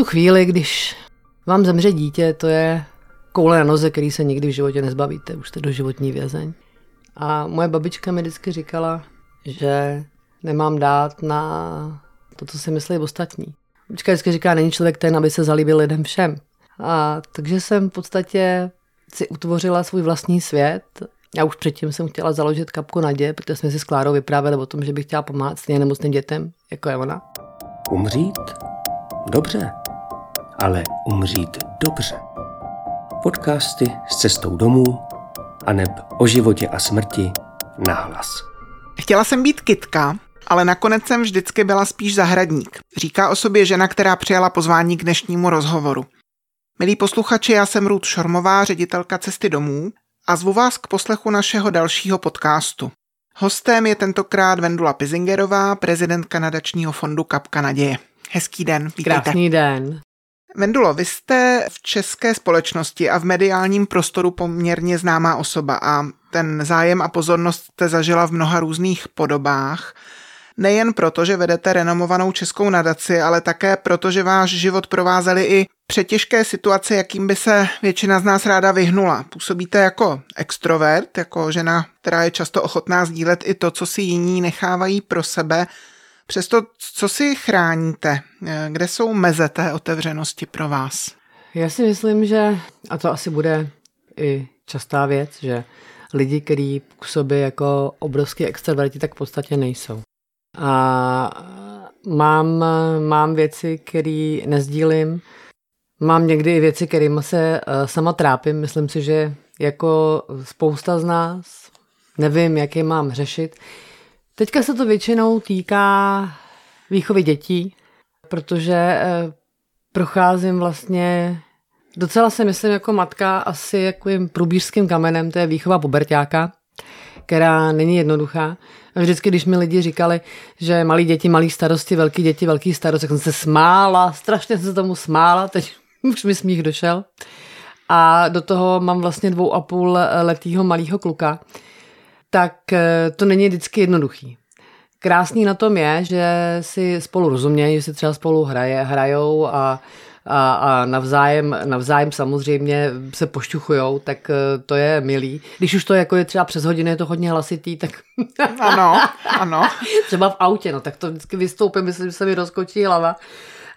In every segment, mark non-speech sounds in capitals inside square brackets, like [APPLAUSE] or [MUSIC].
tu chvíli, když vám zemře dítě, to je koule na noze, který se nikdy v životě nezbavíte, už jste doživotní vězeň. A moje babička mi vždycky říkala, že nemám dát na to, co si myslí ostatní. Babička vždycky říká, není člověk ten, aby se zalíbil lidem všem. A takže jsem v podstatě si utvořila svůj vlastní svět. Já už předtím jsem chtěla založit kapku Nadě, protože jsme si s Klárou vyprávěli o tom, že bych chtěla pomáhat stejně nemocným dětem, jako je ona. Umřít? Dobře. Ale umřít dobře. Podcasty s cestou domů a neb o životě a smrti nahlas. Chtěla jsem být kitka, ale nakonec jsem vždycky byla spíš zahradník. Říká o sobě žena, která přijala pozvání k dnešnímu rozhovoru. Milí posluchači, já jsem Ruth Šormová, ředitelka Cesty domů a zvu vás k poslechu našeho dalšího podcastu. Hostem je tentokrát Vendula Pizingerová, prezidentka nadačního fondu Kapka naděje. Hezký den, vítejte. Krásný den. Vendulo, vy jste v české společnosti a v mediálním prostoru poměrně známá osoba a ten zájem a pozornost jste zažila v mnoha různých podobách. Nejen proto, že vedete renomovanou českou nadaci, ale také proto, že váš život provázely i přetěžké situace, jakým by se většina z nás ráda vyhnula. Působíte jako extrovert, jako žena, která je často ochotná sdílet i to, co si jiní nechávají pro sebe. Přesto, co si chráníte? Kde jsou meze té otevřenosti pro vás? Já si myslím, že, a to asi bude i častá věc, že lidi, kteří působí jako obrovský extroverti, tak v podstatě nejsou. A mám, mám věci, které nezdílím, mám někdy i věci, kterými se uh, sama trápím. Myslím si, že jako spousta z nás nevím, jak je mám řešit. Teďka se to většinou týká výchovy dětí, protože uh, procházím vlastně docela se myslím jako matka asi jakým průbířským kamenem, to je výchova pubertáka která není jednoduchá. Vždycky, když mi lidi říkali, že malí děti, malí starosti, velký děti, velký starosti, tak jsem se smála, strašně jsem se tomu smála, teď [LAUGHS] už mi smích došel. A do toho mám vlastně dvou a půl letýho malého kluka, tak eh, to není vždycky jednoduchý. Krásný na tom je, že si spolu rozumějí, že si třeba spolu hraje, hrajou a a, a navzájem, navzájem samozřejmě se pošťuchujou, tak eh, to je milý. Když už to jako je třeba přes hodinu, je to hodně hlasitý, tak... Ano, ano. [LAUGHS] třeba v autě, no tak to vždycky vystoupím, myslím, že se mi rozkočí hlava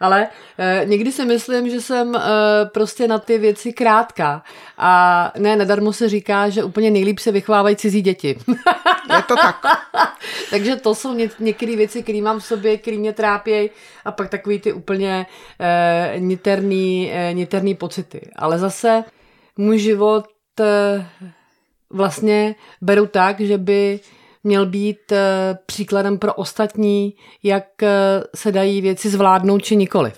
ale e, někdy si myslím, že jsem e, prostě na ty věci krátká. A ne, nadarmo se říká, že úplně nejlíp se vychovávají cizí děti. Je to tak. [LAUGHS] Takže to jsou ně, některé věci, které mám v sobě, které mě trápějí a pak takový ty úplně e, niterný, e, niterný pocity. Ale zase můj život e, vlastně beru tak, že by měl být eh, příkladem pro ostatní, jak eh, se dají věci zvládnout či nikoliv.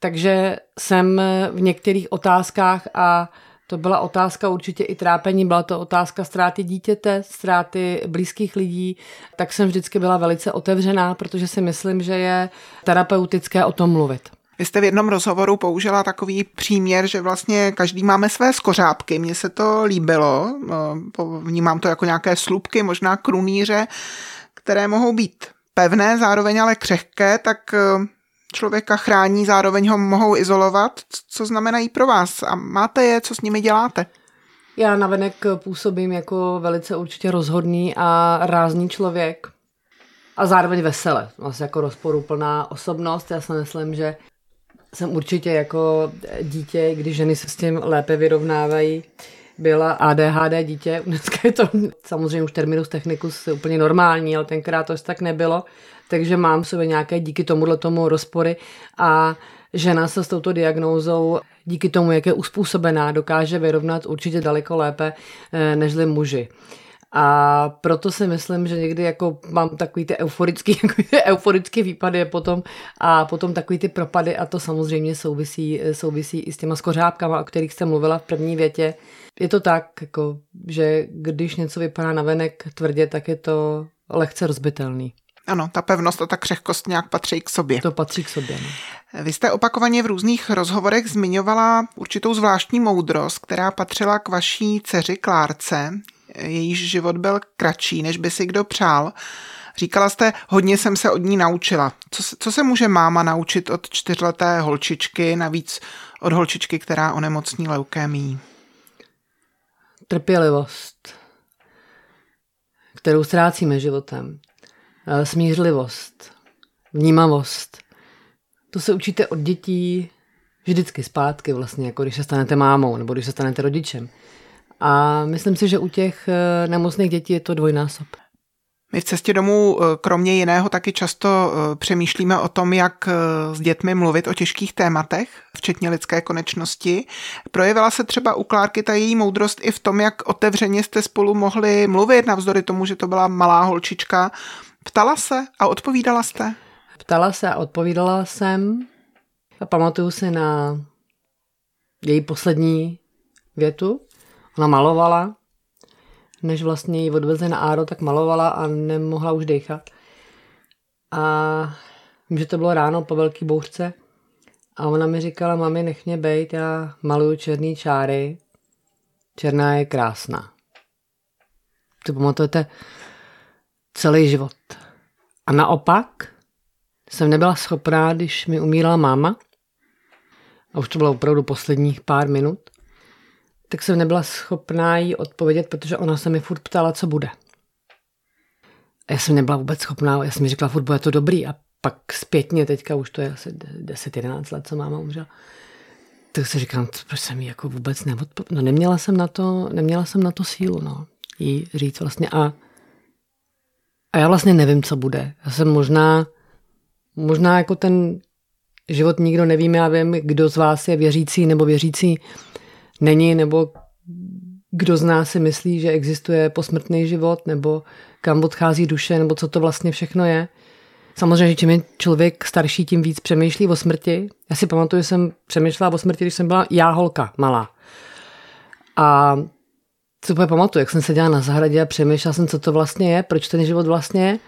Takže jsem eh, v některých otázkách a to byla otázka určitě i trápení, byla to otázka ztráty dítěte, ztráty blízkých lidí, tak jsem vždycky byla velice otevřená, protože si myslím, že je terapeutické o tom mluvit. Vy jste v jednom rozhovoru použila takový příměr, že vlastně každý máme své skořápky. Mně se to líbilo, vnímám to jako nějaké slupky, možná krunýře, které mohou být pevné, zároveň ale křehké, tak e, člověka chrání, zároveň ho mohou izolovat. Co znamenají pro vás? A máte je, co s nimi děláte? Já navenek působím jako velice určitě rozhodný a rázný člověk. A zároveň vesele, vlastně jako rozporuplná osobnost. Já si myslím, že jsem určitě jako dítě, když ženy se s tím lépe vyrovnávají, byla ADHD dítě. [LAUGHS] Dneska je to samozřejmě už terminus technicus úplně normální, ale tenkrát to tak nebylo. Takže mám v sobě nějaké díky tomuhle tomu rozpory a žena se s touto diagnózou díky tomu, jak je uspůsobená, dokáže vyrovnat určitě daleko lépe eh, nežli muži. A proto si myslím, že někdy jako mám takový ty euforický, takový [LAUGHS] ty euforický výpady potom a potom takový ty propady a to samozřejmě souvisí, souvisí i s těma skořápkama, o kterých jsem mluvila v první větě. Je to tak, jako, že když něco vypadá na venek tvrdě, tak je to lehce rozbitelný. Ano, ta pevnost a ta křehkost nějak patří k sobě. To patří k sobě. No. Vy jste opakovaně v různých rozhovorech zmiňovala určitou zvláštní moudrost, která patřila k vaší dceři Klárce jejíž život byl kratší, než by si kdo přál. Říkala jste, hodně jsem se od ní naučila. Co, se, co se může máma naučit od čtyřleté holčičky, navíc od holčičky, která onemocní leukémií? Trpělivost, kterou ztrácíme životem. Eh, smířlivost, vnímavost. To se učíte od dětí vždycky zpátky vlastně, jako když se stanete mámou nebo když se stanete rodičem. A myslím si, že u těch eh, nemocných dětí je to dvojnásob. My v cestě domů eh, kromě jiného taky často eh, přemýšlíme o tom, jak s dětmi mluvit o těžkých tématech, včetně lidské konečnosti. Projevila se třeba u Klárky ta její moudrost i v tom, jak otevřeně jste spolu mohli mluvit, navzdory tomu, že to byla malá holčička. Ptala se a odpovídala jste? Ptala se a odpovídala jsem. A pamatuju si na její poslední větu, Ona malovala, než vlastně ji odveze na Áro, tak malovala a nemohla už dechat. A vím, že to bylo ráno po velký bouřce a ona mi říkala, mami, nech mě bejt, já maluju černý čáry, černá je krásná. To pamatujete celý život. A naopak jsem nebyla schopná, když mi umírala máma, a už to bylo opravdu posledních pár minut, tak jsem nebyla schopná jí odpovědět, protože ona se mi furt ptala, co bude. A já jsem nebyla vůbec schopná, já jsem mi řekla, furt bude to dobrý. A pak zpětně, teďka už to je asi 10-11 let, co máma umřela, tak si říkám, proč jsem jí jako vůbec neodpověděla. No neměla jsem na to, neměla jsem na to sílu, no, jí říct vlastně. A, a já vlastně nevím, co bude. Já jsem možná, možná jako ten život nikdo nevíme, já vím, kdo z vás je věřící nebo věřící není, nebo kdo z nás si myslí, že existuje posmrtný život, nebo kam odchází duše, nebo co to vlastně všechno je. Samozřejmě, že čím je člověk starší, tím víc přemýšlí o smrti. Já si pamatuju, že jsem přemýšlela o smrti, když jsem byla já holka, malá. A co úplně pamatuju, jak jsem seděla na zahradě a přemýšlela jsem, co to vlastně je, proč ten život vlastně je.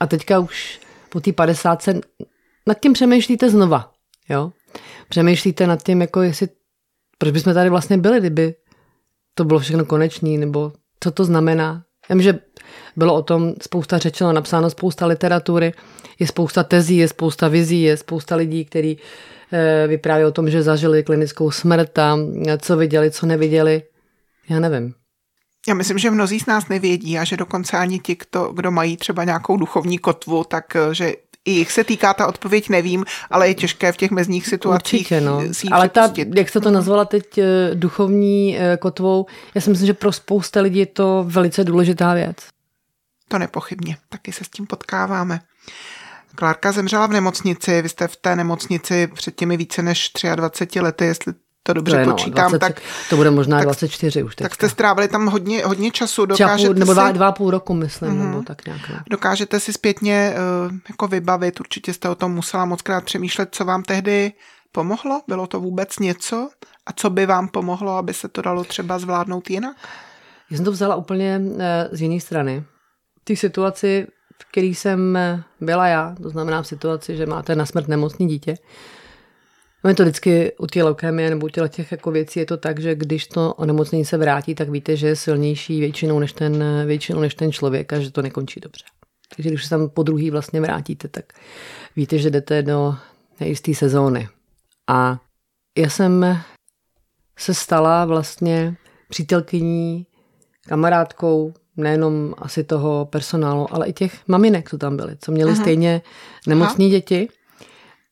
A teďka už po té 50 nad tím přemýšlíte znova. Jo? Přemýšlíte nad tím, jako jestli proč bychom tady vlastně byli, kdyby to bylo všechno konečný, nebo co to znamená. Já vím, že bylo o tom spousta řečeno, napsáno spousta literatury, je spousta tezí, je spousta vizí, je spousta lidí, kteří eh, vyprávějí o tom, že zažili klinickou smrt a co viděli, co neviděli. Já nevím. Já myslím, že mnozí z nás nevědí a že dokonce ani ti, kdo, kdo mají třeba nějakou duchovní kotvu, tak eh, že i jich se týká ta odpověď, nevím, ale je těžké v těch mezních situacích. Určitě, no. Ale ta, jak jste to nazvala teď eh, duchovní eh, kotvou, já si myslím, že pro spousta lidí je to velice důležitá věc. To nepochybně, taky se s tím potkáváme. Klárka zemřela v nemocnici, vy jste v té nemocnici před těmi více než 23 lety, jestli to dobře to počítám, no, 20, tak... To bude možná tak, 24 už teďka. Tak jste strávili tam hodně, hodně času. Dokážete půl, nebo dva, dva půl roku, myslím, mm-hmm. nebo tak nějak. No. Dokážete si zpětně uh, jako vybavit, určitě jste o tom musela moc krát přemýšlet, co vám tehdy pomohlo? Bylo to vůbec něco? A co by vám pomohlo, aby se to dalo třeba zvládnout jinak? Já jsem to vzala úplně uh, z jiné strany. Té situaci, v které jsem eh, byla já, to znamená v situaci, že máte na smrt nemocný dítě, No je to vždycky u té leukémie nebo u těch jako věcí je to tak, že když to onemocnění se vrátí, tak víte, že je silnější většinou než ten, většinou než ten člověk a že to nekončí dobře. Takže když se tam po druhý vlastně vrátíte, tak víte, že jdete do nejisté sezóny. A já jsem se stala vlastně přítelkyní, kamarádkou nejenom asi toho personálu, ale i těch maminek, co tam byly, co měly Aha. stejně nemocní děti.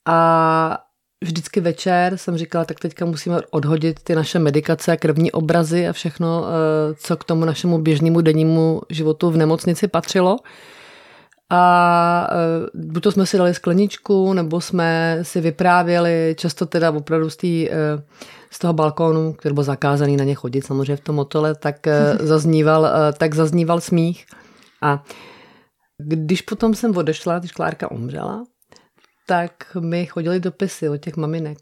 A vždycky večer jsem říkala, tak teďka musíme odhodit ty naše medikace, krevní obrazy a všechno, eh, co k tomu našemu běžnému dennímu životu v nemocnici patřilo. A eh, buď to jsme si dali skleničku, nebo jsme si vyprávěli, často teda opravdu z, tý, eh, z toho balkónu, který byl zakázaný na ně chodit samozřejmě v tom motole, tak [LAUGHS] zazníval, tak zazníval smích. A když potom jsem odešla, když Klárka umřela, tak mi chodili dopisy od těch maminek.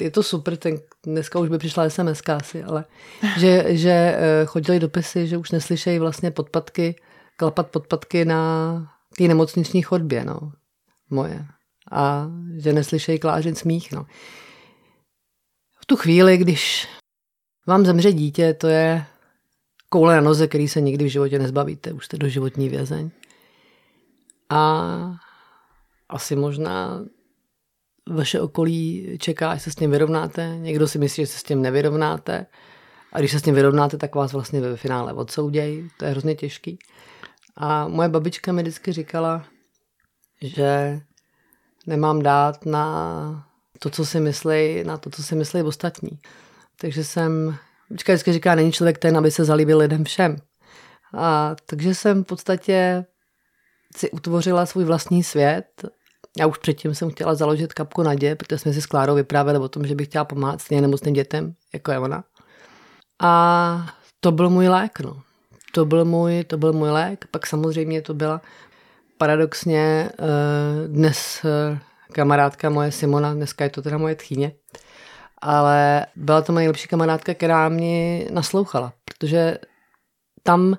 Je to super, ten, dneska už by přišla SMS asi, ale [LAUGHS] že, že eh, chodili dopisy, že už neslyšejí vlastně podpatky, klapat podpatky na té nemocniční chodbě, no, moje. A že neslyšejí klážit smích, no. V tu chvíli, když vám zemře dítě, to je koule na noze, který se nikdy v životě nezbavíte, už jste doživotní vězeň. A asi možná vaše okolí čeká, že se s tím vyrovnáte. Někdo si myslí, že se s tím nevyrovnáte. A když se s tím vyrovnáte, tak vás vlastně ve finále odsoudějí. To je hrozně těžký. A moje babička mi vždycky říkala, že nemám dát na to, co si myslí, na to, co si myslí ostatní. Takže jsem, babička vždycky říká, není člověk ten, aby se zalíbil lidem všem. A takže jsem v podstatě si utvořila svůj vlastní svět. Já už předtím jsem chtěla založit kapku Nadě, protože jsme si s Klárou vyprávěli o tom, že bych chtěla pomáhat stejně nemocným dětem, jako je ona. A to byl můj lék, no. To byl můj, to byl můj lék. Pak samozřejmě to byla paradoxně eh, dnes eh, kamarádka moje Simona, dneska je to teda moje tchýně, ale byla to moje nejlepší kamarádka, která mě naslouchala, protože tam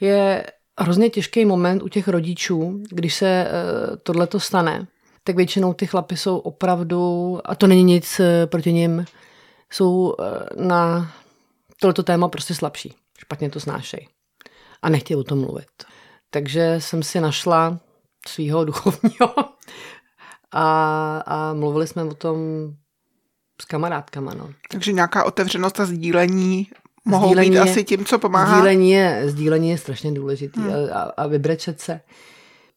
je hrozně těžký moment u těch rodičů, když se eh, tohle to stane, tak většinou ty chlapy jsou opravdu, a to není nic proti ním, jsou na tohleto téma prostě slabší. Špatně to snášejí. A nechtějí o tom mluvit. Takže jsem si našla svého [LAUGHS] duchovního a, a mluvili jsme o tom s kamarádkama. No. Takže nějaká otevřenost a sdílení mohou sdílení být je, asi tím, co pomáhá? Sdílení je, sdílení je strašně důležitý hmm. a, a vybrečet se.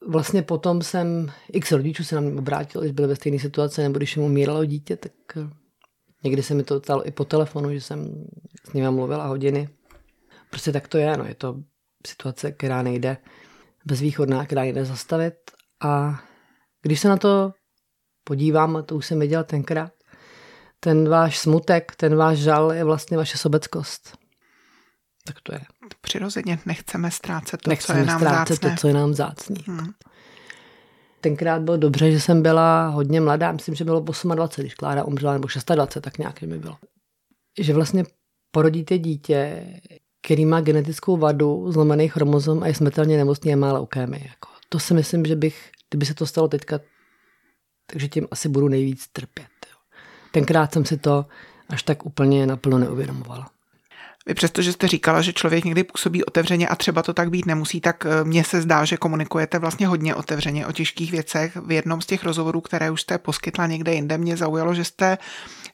Vlastně potom jsem, x rodičů se na mě obrátil, když byli ve stejné situaci, nebo když jim umíralo dítě, tak eh, někdy se mi to stalo i po telefonu, že jsem s nimi mluvila hodiny. Prostě tak to je, no, je to situace, která nejde bezvýchodná, která nejde zastavit a když se na to podívám, a to už jsem viděl tenkrát, ten váš smutek, ten váš žal je vlastně vaše sobeckost. Tak to je. Přirozeně nechceme ztrácet to, nechceme co je nám ztrácet zácné. to, co je nám zácný. Hmm. Tenkrát bylo dobře, že jsem byla hodně mladá, myslím, že bylo 28, když Klára umřela, nebo 26, tak nějak mi bylo. Že vlastně porodíte dítě, který má genetickou vadu, zlomený chromozom a je smrtelně nemocný a má leukémii. Jako. To si myslím, že bych, kdyby se to stalo teďka, takže tím asi budu nejvíc trpět. Jo. Tenkrát jsem si to až tak úplně naplno neuvědomovala. Vy přesto, že jste říkala, že člověk někdy působí otevřeně a třeba to tak být nemusí, tak eh, mně se zdá, že komunikujete vlastně hodně otevřeně o těžkých věcech. V jednom z těch rozhovorů, které už jste poskytla někde jinde, mě zaujalo, že jste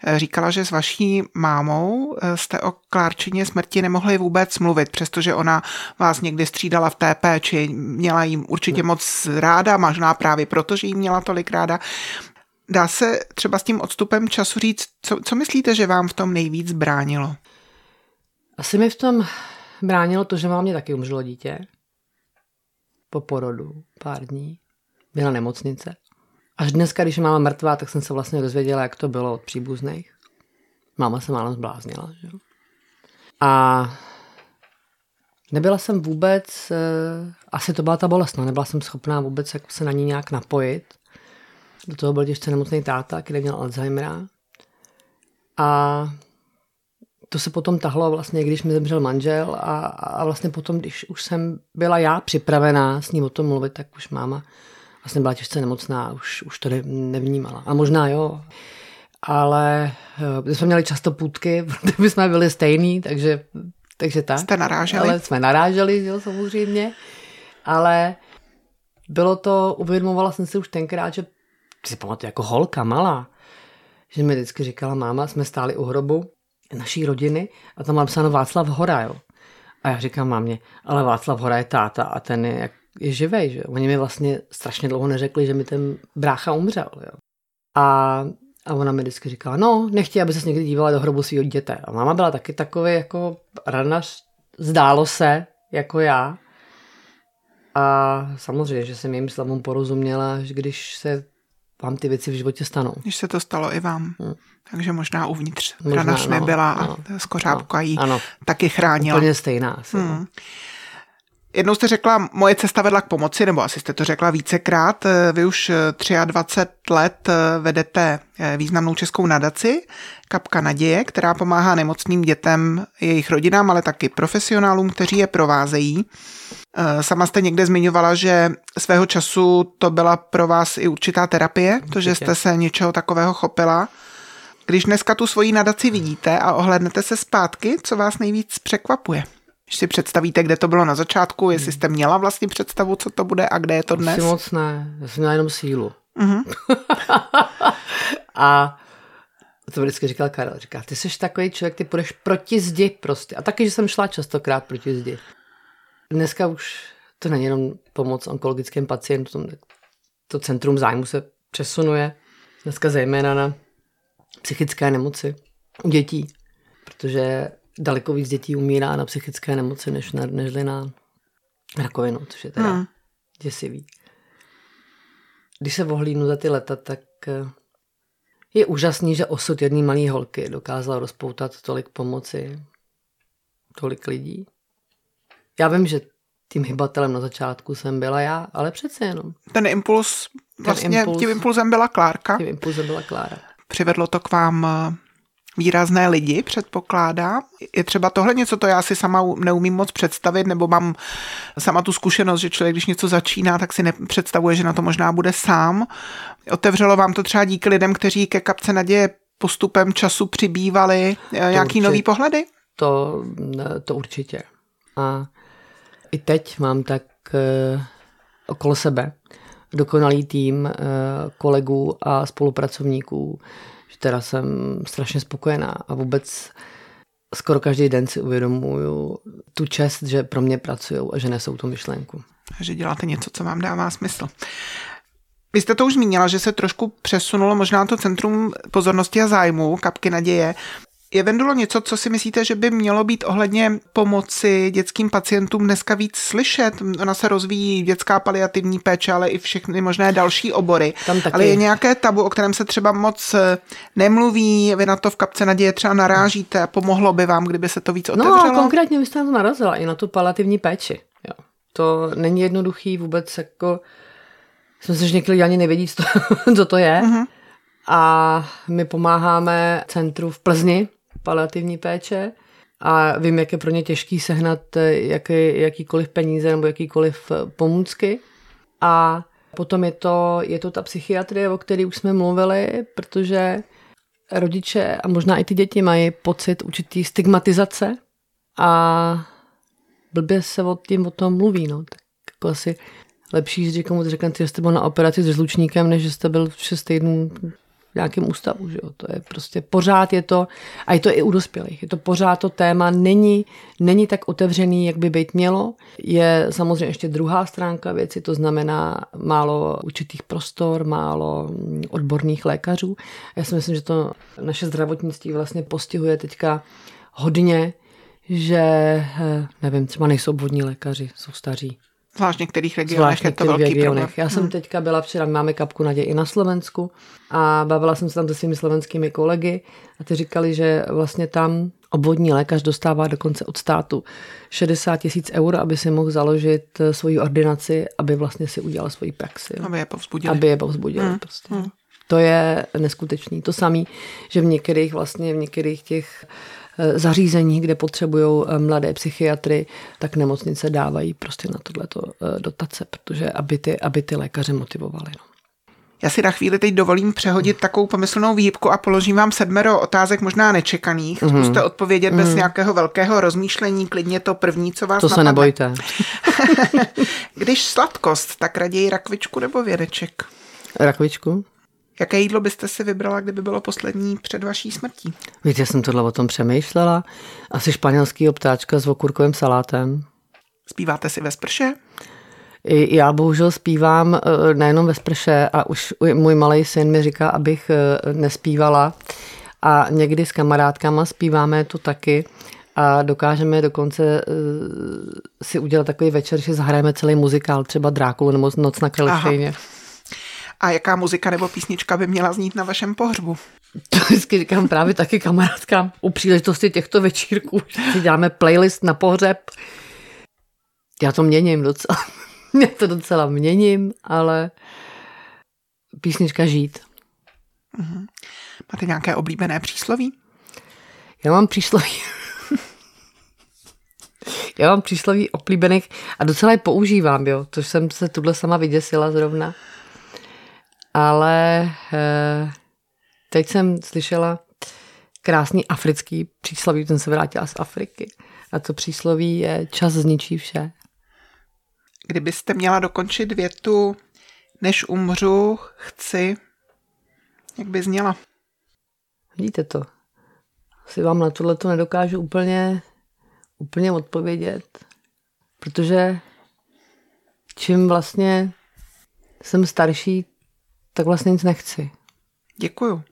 eh, říkala, že s vaší mámou eh, jste o Klárčině smrti nemohli vůbec mluvit, přestože ona vás někdy střídala v té péči, měla jim určitě moc ráda, možná právě proto, že jí měla tolik ráda. Dá se třeba s tím odstupem času říct, co, co myslíte, že vám v tom nejvíc bránilo? Asi mi v tom bránilo to, že mě taky umřelo dítě. Po porodu, pár dní. Byla nemocnice. Až dneska, když je máma mrtvá, tak jsem se vlastně dozvěděla, jak to bylo od příbuzných. Máma se málem zbláznila. Že? A nebyla jsem vůbec, eh, asi to byla ta bolest, no, nebyla jsem schopná vůbec jako se na ní nějak napojit. Do toho byl těžce nemocný táta, který měl Alzheimera. A to se potom tahlo vlastně, když mi zemřel manžel a, a vlastně potom, když už jsem byla já připravená s ním o tom mluvit, tak už máma vlastně byla těžce nemocná, už, už to nevnímala. A možná jo, ale eh, my jsme měli často půdky, [LAUGHS] protože my jsme byli stejný, takže, takže tak. Jste naráželi? Ale jsme naráželi, jo, samozřejmě. Ale bylo to, uvědomovala jsem si už tenkrát, že si pamatuju jako holka malá, že mi vždycky říkala máma, jsme stáli u hrobu naší rodiny a tam mám napsáno Václav Hora, jo. A já říkám mámě, ale Václav Hora je táta a ten je, je živej, že Oni mi vlastně strašně dlouho neřekli, že mi ten brácha umřel, jo. A, a ona mi vždycky říkala, no, nechtějí, aby se někdy dívala do hrobu svého dítěte. A máma byla taky takový jako ranař, zdálo se, jako já. A samozřejmě, že jsem jim slovům porozuměla, že když se vám ty věci v životě stanou. Když se to stalo i vám. Hmm. Takže možná uvnitř možná, ranař no, nebyla no, a skořápka no, jí ano. taky chránila. Úplně stejná. Asi, hmm. Jednou jste řekla, moje cesta vedla k pomoci, nebo asi jste to řekla vícekrát. Vy už 23 let vedete významnou českou nadaci Kapka naděje, která pomáhá nemocným dětem, jejich rodinám, ale taky profesionálům, kteří je provázejí. Sama jste někde zmiňovala, že svého času to byla pro vás i určitá terapie, to, že jste se něčeho takového chopila. Když dneska tu svoji nadaci vidíte a ohlednete se zpátky, co vás nejvíc překvapuje? Když si představíte, kde to bylo na začátku, jestli jste měla vlastně představu, co to bude a kde je to dnes? Asi moc ne, já jsem měla jenom sílu. Mm-hmm. [LAUGHS] a to vždycky říkal Karel, říká, ty jsi takový člověk, ty půjdeš proti zdi prostě. A taky, že jsem šla častokrát proti zdi. Dneska už to není jenom pomoc onkologickým pacientům, to centrum zájmu se přesunuje dneska zejména na psychické nemoci u dětí, protože daleko víc dětí umírá na psychické nemoci, než na, nežli na rakovinu, což je teda hmm. děsivý. Když se vohlídnu za ty leta, tak eh, je úžasný, že osud jedné malé holky dokázal rozpoutat tolik pomoci, tolik lidí. Já vím, že tím hybatelem na začátku jsem byla já, ale přece jenom. Ten impuls, vlastně Ten impuls, tím impulzem byla Klárka. Tím impulsem byla Klára. Přivedlo to k vám eh, výrazné lidi, předpokládá. Je třeba tohle něco, to já si sama neumím moc představit, nebo mám sama tu zkušenost, že člověk, když něco začíná, tak si nepředstavuje, že na to možná bude sám. Otevřelo vám to třeba díky lidem, kteří ke kapce naděje postupem času přibývali eh, to nějaký určitě, nový pohledy? To, to určitě. A i teď mám tak uh, okolo sebe dokonalý tým uh, kolegů a spolupracovníků, že teda jsem strašně spokojená a vůbec skoro každý den si uvědomuju tu čest, že pro mě pracují a že nesou tu myšlenku. Že děláte něco, co vám dává smysl. Vy jste to už zmínila, že se trošku přesunulo možná to centrum pozornosti a zájmu, kapky naděje, je Vendulo něco, co si myslíte, že by mělo být ohledně pomoci dětským pacientům dneska víc slyšet? Ona se rozvíjí dětská paliativní péče, ale i všechny možné další obory. Tam taky. Ale je nějaké tabu, o kterém se třeba moc eh, nemluví, vy na to v kapce naděje třeba narážíte a pomohlo by vám, kdyby se to víc otevřelo? No konkrétně vy jste na to narazila, i na tu paliativní péči. Jo. To není jednoduchý vůbec jako... Myslím si, že někdy ani nevědí, co to, [LAUGHS] co to je. Uh-huh. A my pomáháme centru v Plzni, paliativní péče a vím, jak je pro ně těžký sehnat eh, jaký, jakýkoliv peníze nebo jakýkoliv eh, pomůcky. A potom je to, je to ta psychiatrie, o které už jsme mluvili, protože rodiče a možná i ty děti mají pocit určitý stigmatizace a blbě se o tím o tom mluví. No. Tak jako asi lepší říct komu řeknete, že jste byl na operaci s žlučníkem, než že jste byl 6 týdnů nějakém ústavu. Že jo? To je prostě pořád je to, a je to i u dospělých, je to pořád to téma, není, není tak otevřený, jak by být mělo. Je samozřejmě ještě druhá stránka věci, to znamená málo určitých prostor, málo odborných lékařů. Já si myslím, že to naše zdravotnictví vlastně postihuje teďka hodně, že eh, nevím, třeba nejsou obvodní lékaři, jsou staří. Zvlášť v některých regionech je to velký regionech. problém. Já jsem hmm. teďka byla včera, máme kapku naději i na Slovensku a bavila jsem se tam se svými slovenskými kolegy a ty říkali, že vlastně tam obvodní lékař dostává dokonce od státu 60 tisíc eur, aby si mohl založit eh, svoji ordinaci, aby vlastně si udělal svoji praxi. Aby je povzbudili. Aby je povzbudili. Hmm. Prostě. Hmm. To je neskutečný. To samé, že v některých vlastně v některých těch zařízení, kde potřebují eh, mladé psychiatry, tak nemocnice dávají prostě na tohleto eh, dotace, protože aby ty, aby ty lékaře motivovali. No. Já si na chvíli teď dovolím přehodit takovou pomyslnou výhybku a položím vám sedmero otázek možná nečekaných. Mm-hmm. Zkuste odpovědět mm-hmm. bez mhm. nějakého velkého rozmýšlení, klidně to první, co vás To napadne. se nebojte. [LAUGHS] Když sladkost, tak raději rakvičku nebo vědeček? Rakvičku. Jaké jídlo byste si vybrala, kdyby bylo poslední před vaší smrtí? Víte, jsem tohle o tom přemýšlela. Asi španělský obtáčka s okurkovým salátem. Zpíváte si ve sprše? Já bohužel zpívám eh, nejenom ve sprše a už můj malý syn mi říká, abych eh, nespívala. A někdy s kamarádkama zpíváme to taky a dokážeme dokonce eh, si udělat takový večer, že zahrajeme celý muzikál, třeba Drákulu nebo Noc na Kralištejně. A jaká muzika nebo písnička by měla znít na vašem pohřbu? To vždycky říkám právě taky kamarádkám u příležitosti těchto večírků, že si děláme playlist na pohřeb. Já to měním docela. [LAUGHS] Já to docela měním, ale písnička žít. Uh-huh. Máte nějaké oblíbené přísloví? Já mám přísloví. [LAUGHS] Já mám přísloví oblíbených a docela je používám, jo. To jsem se tuhle sama vyděsila zrovna ale eh, teď jsem slyšela krásný africký přísloví, ten se vrátila z Afriky. A to přísloví je čas zničí vše. Kdybyste měla dokončit větu, než umřu, chci, jak by zněla? Vidíte to? Si vám na tohle to nedokážu úplně, úplně odpovědět, protože čím vlastně jsem starší, tak vlastně nic nechci. Děkuju.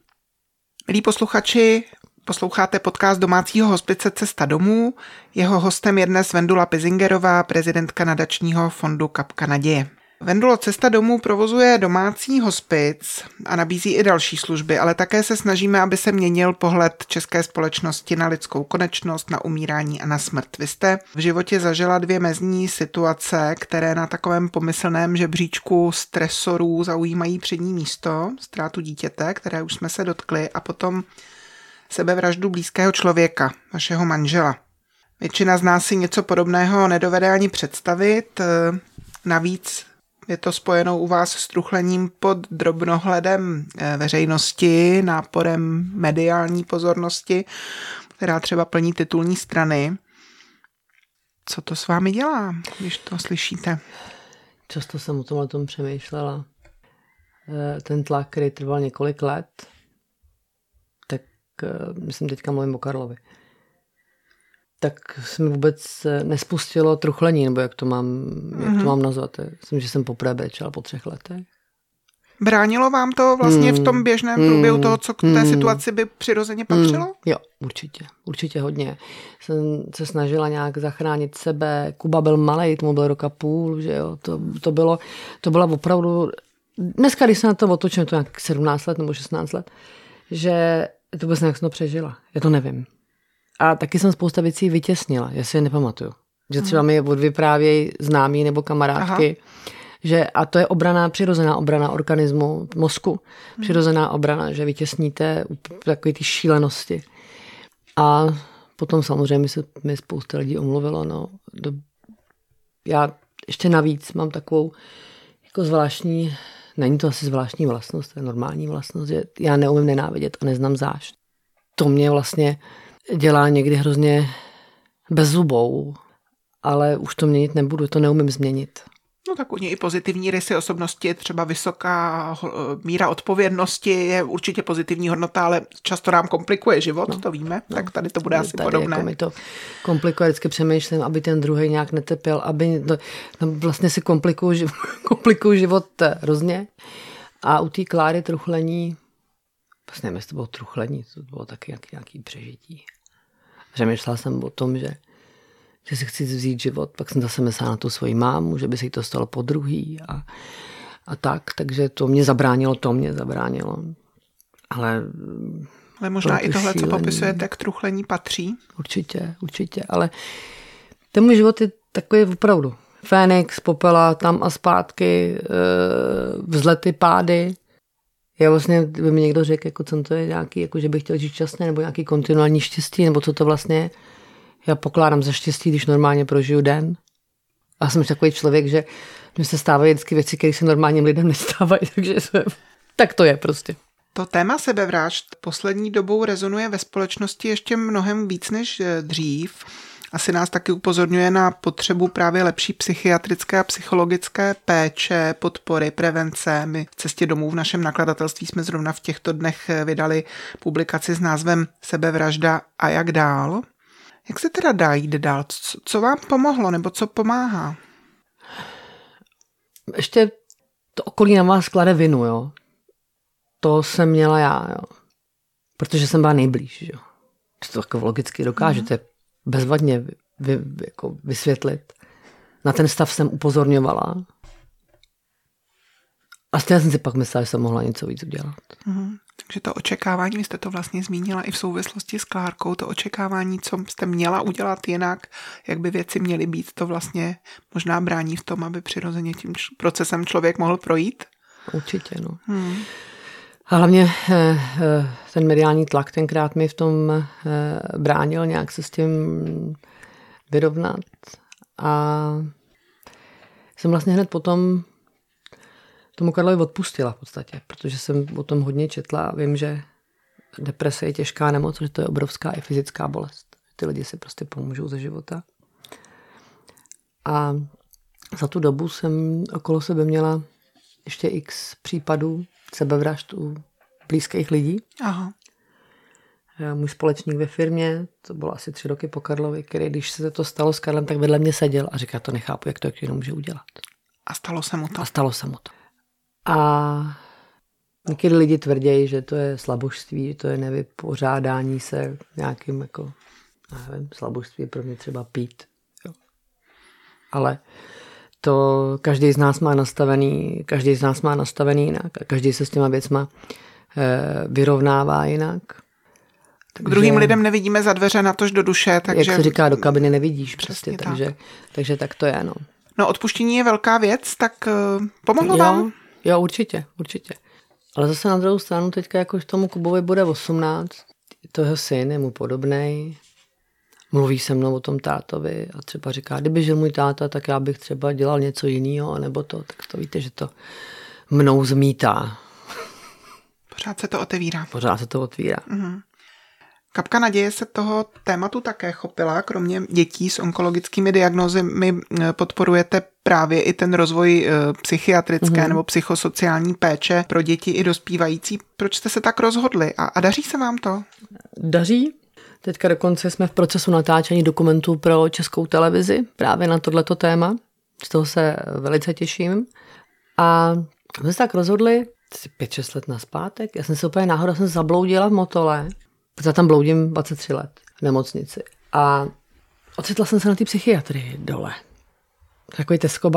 Milí posluchači, posloucháte podcast domácího hospice Cesta domů. Jeho hostem je dnes Vendula Pizingerová, prezidentka nadačního fondu Kapka naděje. Vendulo Cesta domů provozuje domácí hospic a nabízí i další služby, ale také se snažíme, aby se měnil pohled české společnosti na lidskou konečnost, na umírání a na smrt. Vy jste v životě zažila dvě mezní situace, které na takovém pomyslném žebříčku stresorů zaujímají přední místo, ztrátu dítěte, které už jsme se dotkli, a potom sebevraždu blízkého člověka, vašeho manžela. Většina z nás si něco podobného nedovede ani představit. Navíc je to spojeno u vás s truchlením pod drobnohledem eh, veřejnosti, náporem mediální pozornosti, která třeba plní titulní strany. Co to s vámi dělá, když to slyšíte? Často jsem o tom, o tom přemýšlela. Eh, ten tlak, který trval několik let, tak eh, myslím teďka mluvím o Karlovi, tak se mi vůbec nespustilo truchlení, nebo jak to mám, jak to mhm. mám nazvat. Myslím, že jsem poprvé brečel po třech letech. Bránilo vám to vlastně v tom hmm. běžném průběhu toho, co k té hmm. situaci by přirozeně patřilo? Jo, určitě. Určitě hodně. Jsem se snažila nějak zachránit sebe. Kuba byl malý, tomu byl roka půl, že jo. To, to, bylo, to byla opravdu... Dneska, když se na to otočím, to nějak 17 let nebo 16 let, že to vůbec nějak to přežila. Já to nevím. A taky jsem spousta věcí vytěsnila, já si je nepamatuju. Že třeba mi odvyprávějí známí nebo kamarádky, Aha. že a to je obrana, přirozená obrana organismu, mozku, hmm. přirozená obrana, že vytěsníte takové ty šílenosti. A potom samozřejmě se mi spousta lidí omluvilo. No. Do, já ještě navíc mám takovou jako zvláštní, není to asi zvláštní vlastnost, to je normální vlastnost, že já neumím nenávidět a neznám zášť. To mě vlastně dělá někdy hrozně bezzubou, ale už to měnit nebudu, to neumím změnit. No tak u něj i pozitivní rysy osobnosti, třeba vysoká míra odpovědnosti je určitě pozitivní hodnota, ale často nám komplikuje život, no, to víme, no, tak tady to bude asi tady podobné. Jako mi to komplikuje, vždycky přemýšlím, aby ten druhý nějak netepil, aby to, no, vlastně si komplikuju, [LAUGHS] komplikuju život hrozně. A u té Kláry truchlení, vlastně nevím, jestli to bylo truchlení, to bylo taky nějaký, nějaký přežití. Přemýšlela jsem o tom, že, že si chci vzít život, pak jsem zase myslela na tu svoji mámu, že by se jí to stalo po druhý a, a tak, takže to mě zabránilo, to mě zabránilo. Ale ale možná i tohle, šílený. co popisujete, k truchlení patří. Určitě, určitě, ale ten můj život je takový opravdu. Fénix, popela, tam a zpátky, eh, vzlety, pády. Já vlastně, by mi někdo řekl, jako co to je nějaký, jako že bych chtěl žít šťastně, nebo nějaký kontinuální štěstí, nebo co to vlastně je. Já pokládám za štěstí, když normálně prožiju den. A jsem takový člověk, že mi se stávají vždycky věci, které se normálním lidem nestávají, [LAUGHS] takže jsem, tak to je prostě. To téma sebevražd poslední dobou rezonuje ve společnosti ještě mnohem víc než dřív asi nás taky upozorňuje na potřebu právě lepší psychiatrické a psychologické péče, podpory, prevence. My v cestě domů v našem nakladatelství jsme zrovna v těchto dnech vydali publikaci s názvem Sebevražda a jak dál. Jak se teda dá jít dál? Co, vám pomohlo nebo co pomáhá? Ještě to okolí na vás klade vinu, jo. To jsem měla já, jo. Protože jsem byla nejblíž, jo. To jako logicky dokážete. Mm bezvadně vy, jako vysvětlit. Na ten stav jsem upozorňovala. A stejně jsem si pak myslela, že jsem mohla něco víc udělat. Mm-hmm. Takže to očekávání, vy jste to vlastně zmínila i v souvislosti s Klárkou, to očekávání, co jste měla udělat jinak, jak by věci měly být, to vlastně možná brání v tom, aby přirozeně tím procesem člověk mohl projít? Určitě, no. Hmm. A hlavně eh, eh, ten mediální tlak tenkrát mi v tom eh, bránil nějak se s tím vyrovnat. A jsem vlastně hned potom tomu Karlovi odpustila v podstatě, protože jsem o tom hodně četla a vím, že deprese je těžká nemoc, že to je obrovská i fyzická bolest. Ty lidi si prostě pomůžou ze života. A za tu dobu jsem okolo sebe měla ještě x případů sebevražd u blízkých lidí. Aha. Můj společník ve firmě, to bylo asi tři roky po Karlovi, který, když se to stalo s Karlem, tak vedle mě seděl a říká, to nechápu, jak to jak může udělat. A stalo se mu to. A stalo se mu to. A někdy lidi tvrdí, že to je slabožství, že to je nevypořádání se nějakým jako, nevím, slabožství pro mě třeba pít. Jo. Ale to každý z nás má nastavený, každý z nás má nastavený jinak a každý se s těma věcma e, vyrovnává jinak. Takže, Druhým lidem nevidíme za dveře na tož do duše, takže... Jak se říká, do kabiny nevidíš prostě, tak. takže, takže tak to je, no. No odpuštění je velká věc, tak uh, pomohlo jo, vám? Jo, určitě, určitě. Ale zase na druhou stranu teďka jako tomu Kubovi bude 18, to jeho syn je mu podobný, mluví se mnou o tom tátovi a třeba říká, kdyby žil můj táta, tak já bych třeba dělal něco jiného, nebo to, tak to víte, že to mnou zmítá. Pořád se to otevírá. Pořád se to otvírá. Mm-hmm. Kapka naděje se toho tématu také chopila. Kromě dětí s onkologickými diagnózami eh, podporujete právě i ten rozvoj eh, psychiatrické mm-hmm. nebo psychosociální péče pro děti i dospívající. Proč jste se tak rozhodli a, a daří se vám to? Daří. Teďka dokonce jsme v procesu natáčení dokumentů pro českou televizi právě na tohleto téma. Z toho se velice těším. A jsme se tak rozhodli, 5-6 let na zpátek, já jsem se úplně náhodou jsem zabloudila v Motole protože tam bloudím 23 let v nemocnici. A ocitla jsem se na té psychiatrii dole. Takový Tesco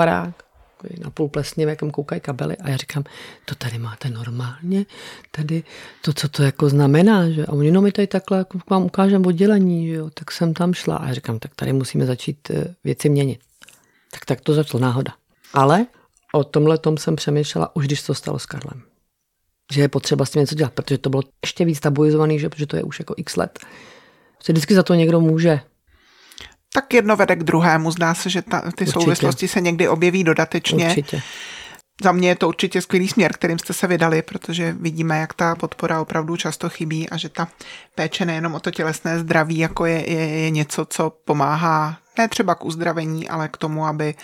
barák, na půl plesně, v jakém koukají kabely a já říkám, to tady máte normálně, tady to, co to jako znamená, že a oni no my tady takhle jako vám ukážeme oddělení, že jo, tak jsem tam šla a já říkám, tak tady musíme začít eh, věci měnit. Tak tak to začalo náhoda. Ale o tomhle tom jsem přemýšlela už, když to stalo s Karlem že je potřeba s tím něco dělat, protože to bylo ještě víc tabuizovaný, že, protože to je už jako x let. Že vždycky za to někdo může. Tak jedno vede k druhému. Zdá se, že ta, ty určitě. souvislosti se někdy objeví dodatečně. Určitě. Za mě je to určitě skvělý směr, kterým jste se vydali, protože vidíme, jak ta podpora opravdu často chybí a že ta péče nejenom o to tělesné zdraví, jako je, je, je něco, co pomáhá ne třeba k uzdravení, ale k tomu, aby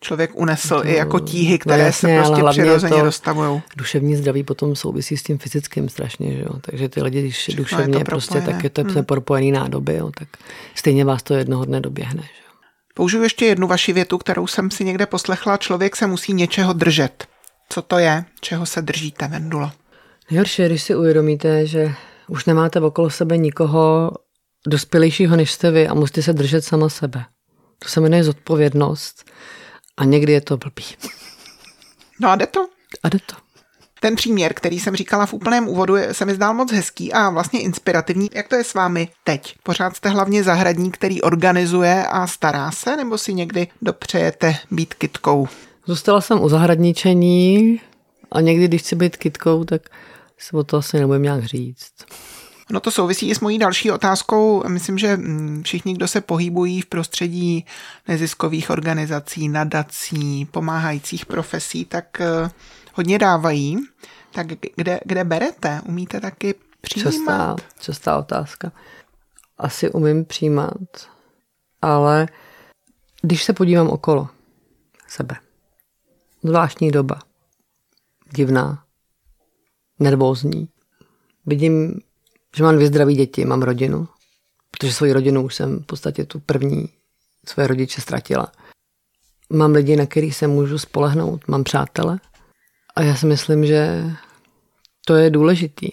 člověk unesl to, i jako tíhy, které no jasně, se prostě přirozeně dostavují. Duševní zdraví potom souvisí s tím fyzickým strašně, že jo? takže ty lidi, když Všechno duševně je prostě, tak je to hmm. propojený nádoby, jo? tak stejně vás to jednoho dne doběhne. Že? Použiju ještě jednu vaši větu, kterou jsem si někde poslechla. Člověk se musí něčeho držet. Co to je? Čeho se držíte, Vendulo? Nejhorší když si uvědomíte, že už nemáte okolo sebe nikoho dospělejšího než jste vy a musíte se držet sama sebe. To se jmenuje zodpovědnost a někdy je to blbý. [LAUGHS] No a jde to? A jde to. Ten příměr, který jsem říkala v úplném úvodu, se mi zdál moc hezký a vlastně inspirativní. Jak to je s vámi teď? Pořád jste hlavně zahradník, který organizuje a stará se, nebo si někdy dopřejete být kitkou? Zůstala jsem u zahradničení a někdy, když chci být kitkou, tak se o to asi nebudem nějak říct. No to souvisí i s mojí další otázkou. Myslím, že mm, všichni, kdo se pohybují v prostředí neziskových organizací, nadací, pomáhajících profesí, tak eh, hodně dávají. Tak kde, kde berete? Umíte taky přijímat? Častá, častá otázka. Asi umím přijímat, ale když se podívám okolo sebe, zvláštní doba, divná, nervózní, vidím že mám dvě zdraví děti, mám rodinu, protože svoji rodinu už jsem v podstatě tu první svoje rodiče ztratila. Mám lidi, na který se můžu spolehnout, mám přátele a já si myslím, že to je důležitý.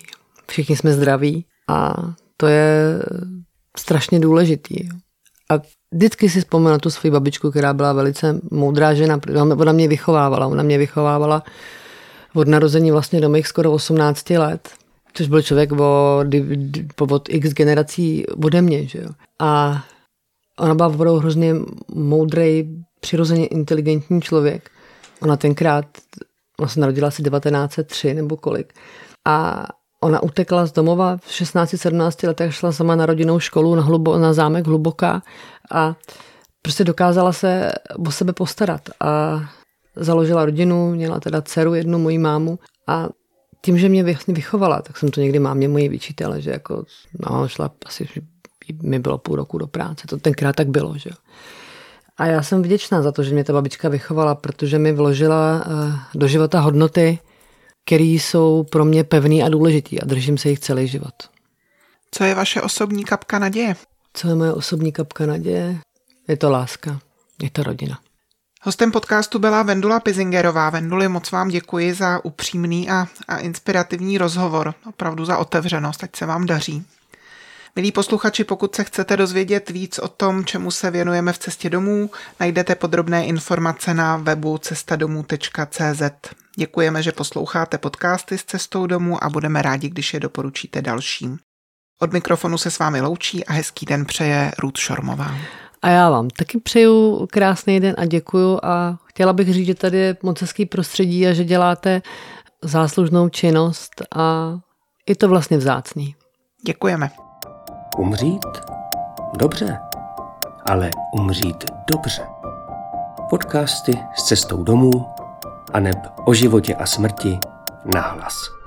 Všichni jsme zdraví a to je strašně důležitý. A vždycky si vzpomínám na tu svoji babičku, která byla velice moudrá žena, ona mě vychovávala, ona mě vychovávala od narození vlastně do mých skoro 18 let což byl člověk od, od x generací ode mě, že jo. A ona byla opravdu hrozně moudrý, přirozeně inteligentní člověk. Ona tenkrát, ona se narodila asi 1903 nebo kolik. A ona utekla z domova v 16-17 letech, šla sama na rodinnou školu na, hlubo, na zámek Hluboká a prostě dokázala se o sebe postarat a založila rodinu, měla teda dceru jednu, moji mámu a tím, že mě vychovala, tak jsem to někdy mámě moji vyčítala, že jako, no, šla asi, mi bylo půl roku do práce, to tenkrát tak bylo, že jo. A já jsem vděčná za to, že mě ta babička vychovala, protože mi vložila eh, do života hodnoty, které jsou pro mě pevný a důležitý a držím se jich celý život. Co je vaše osobní kapka naděje? Co je moje osobní kapka naděje? Je to láska, je to rodina. Hostem podcastu byla Vendula Pizingerová. Venduli, moc vám děkuji za upřímný a, a inspirativní rozhovor. Opravdu za otevřenost, ať se vám daří. Milí posluchači, pokud se chcete dozvědět víc o tom, čemu se věnujeme v cestě domů, najdete podrobné informace na webu cestadomů.cz. Děkujeme, že posloucháte podcasty s cestou domů a budeme rádi, když je doporučíte dalším. Od mikrofonu se s vámi loučí a hezký den přeje Ruth Šormová. A já vám taky přeju krásný den a děkuju a chtěla bych říct, že tady je moc hezký prostředí a že děláte záslužnou činnost a je to vlastně vzácný. Děkujeme. Umřít? Dobře, ale umřít dobře. Podcasty s cestou domů a neb o životě a smrti nahlas.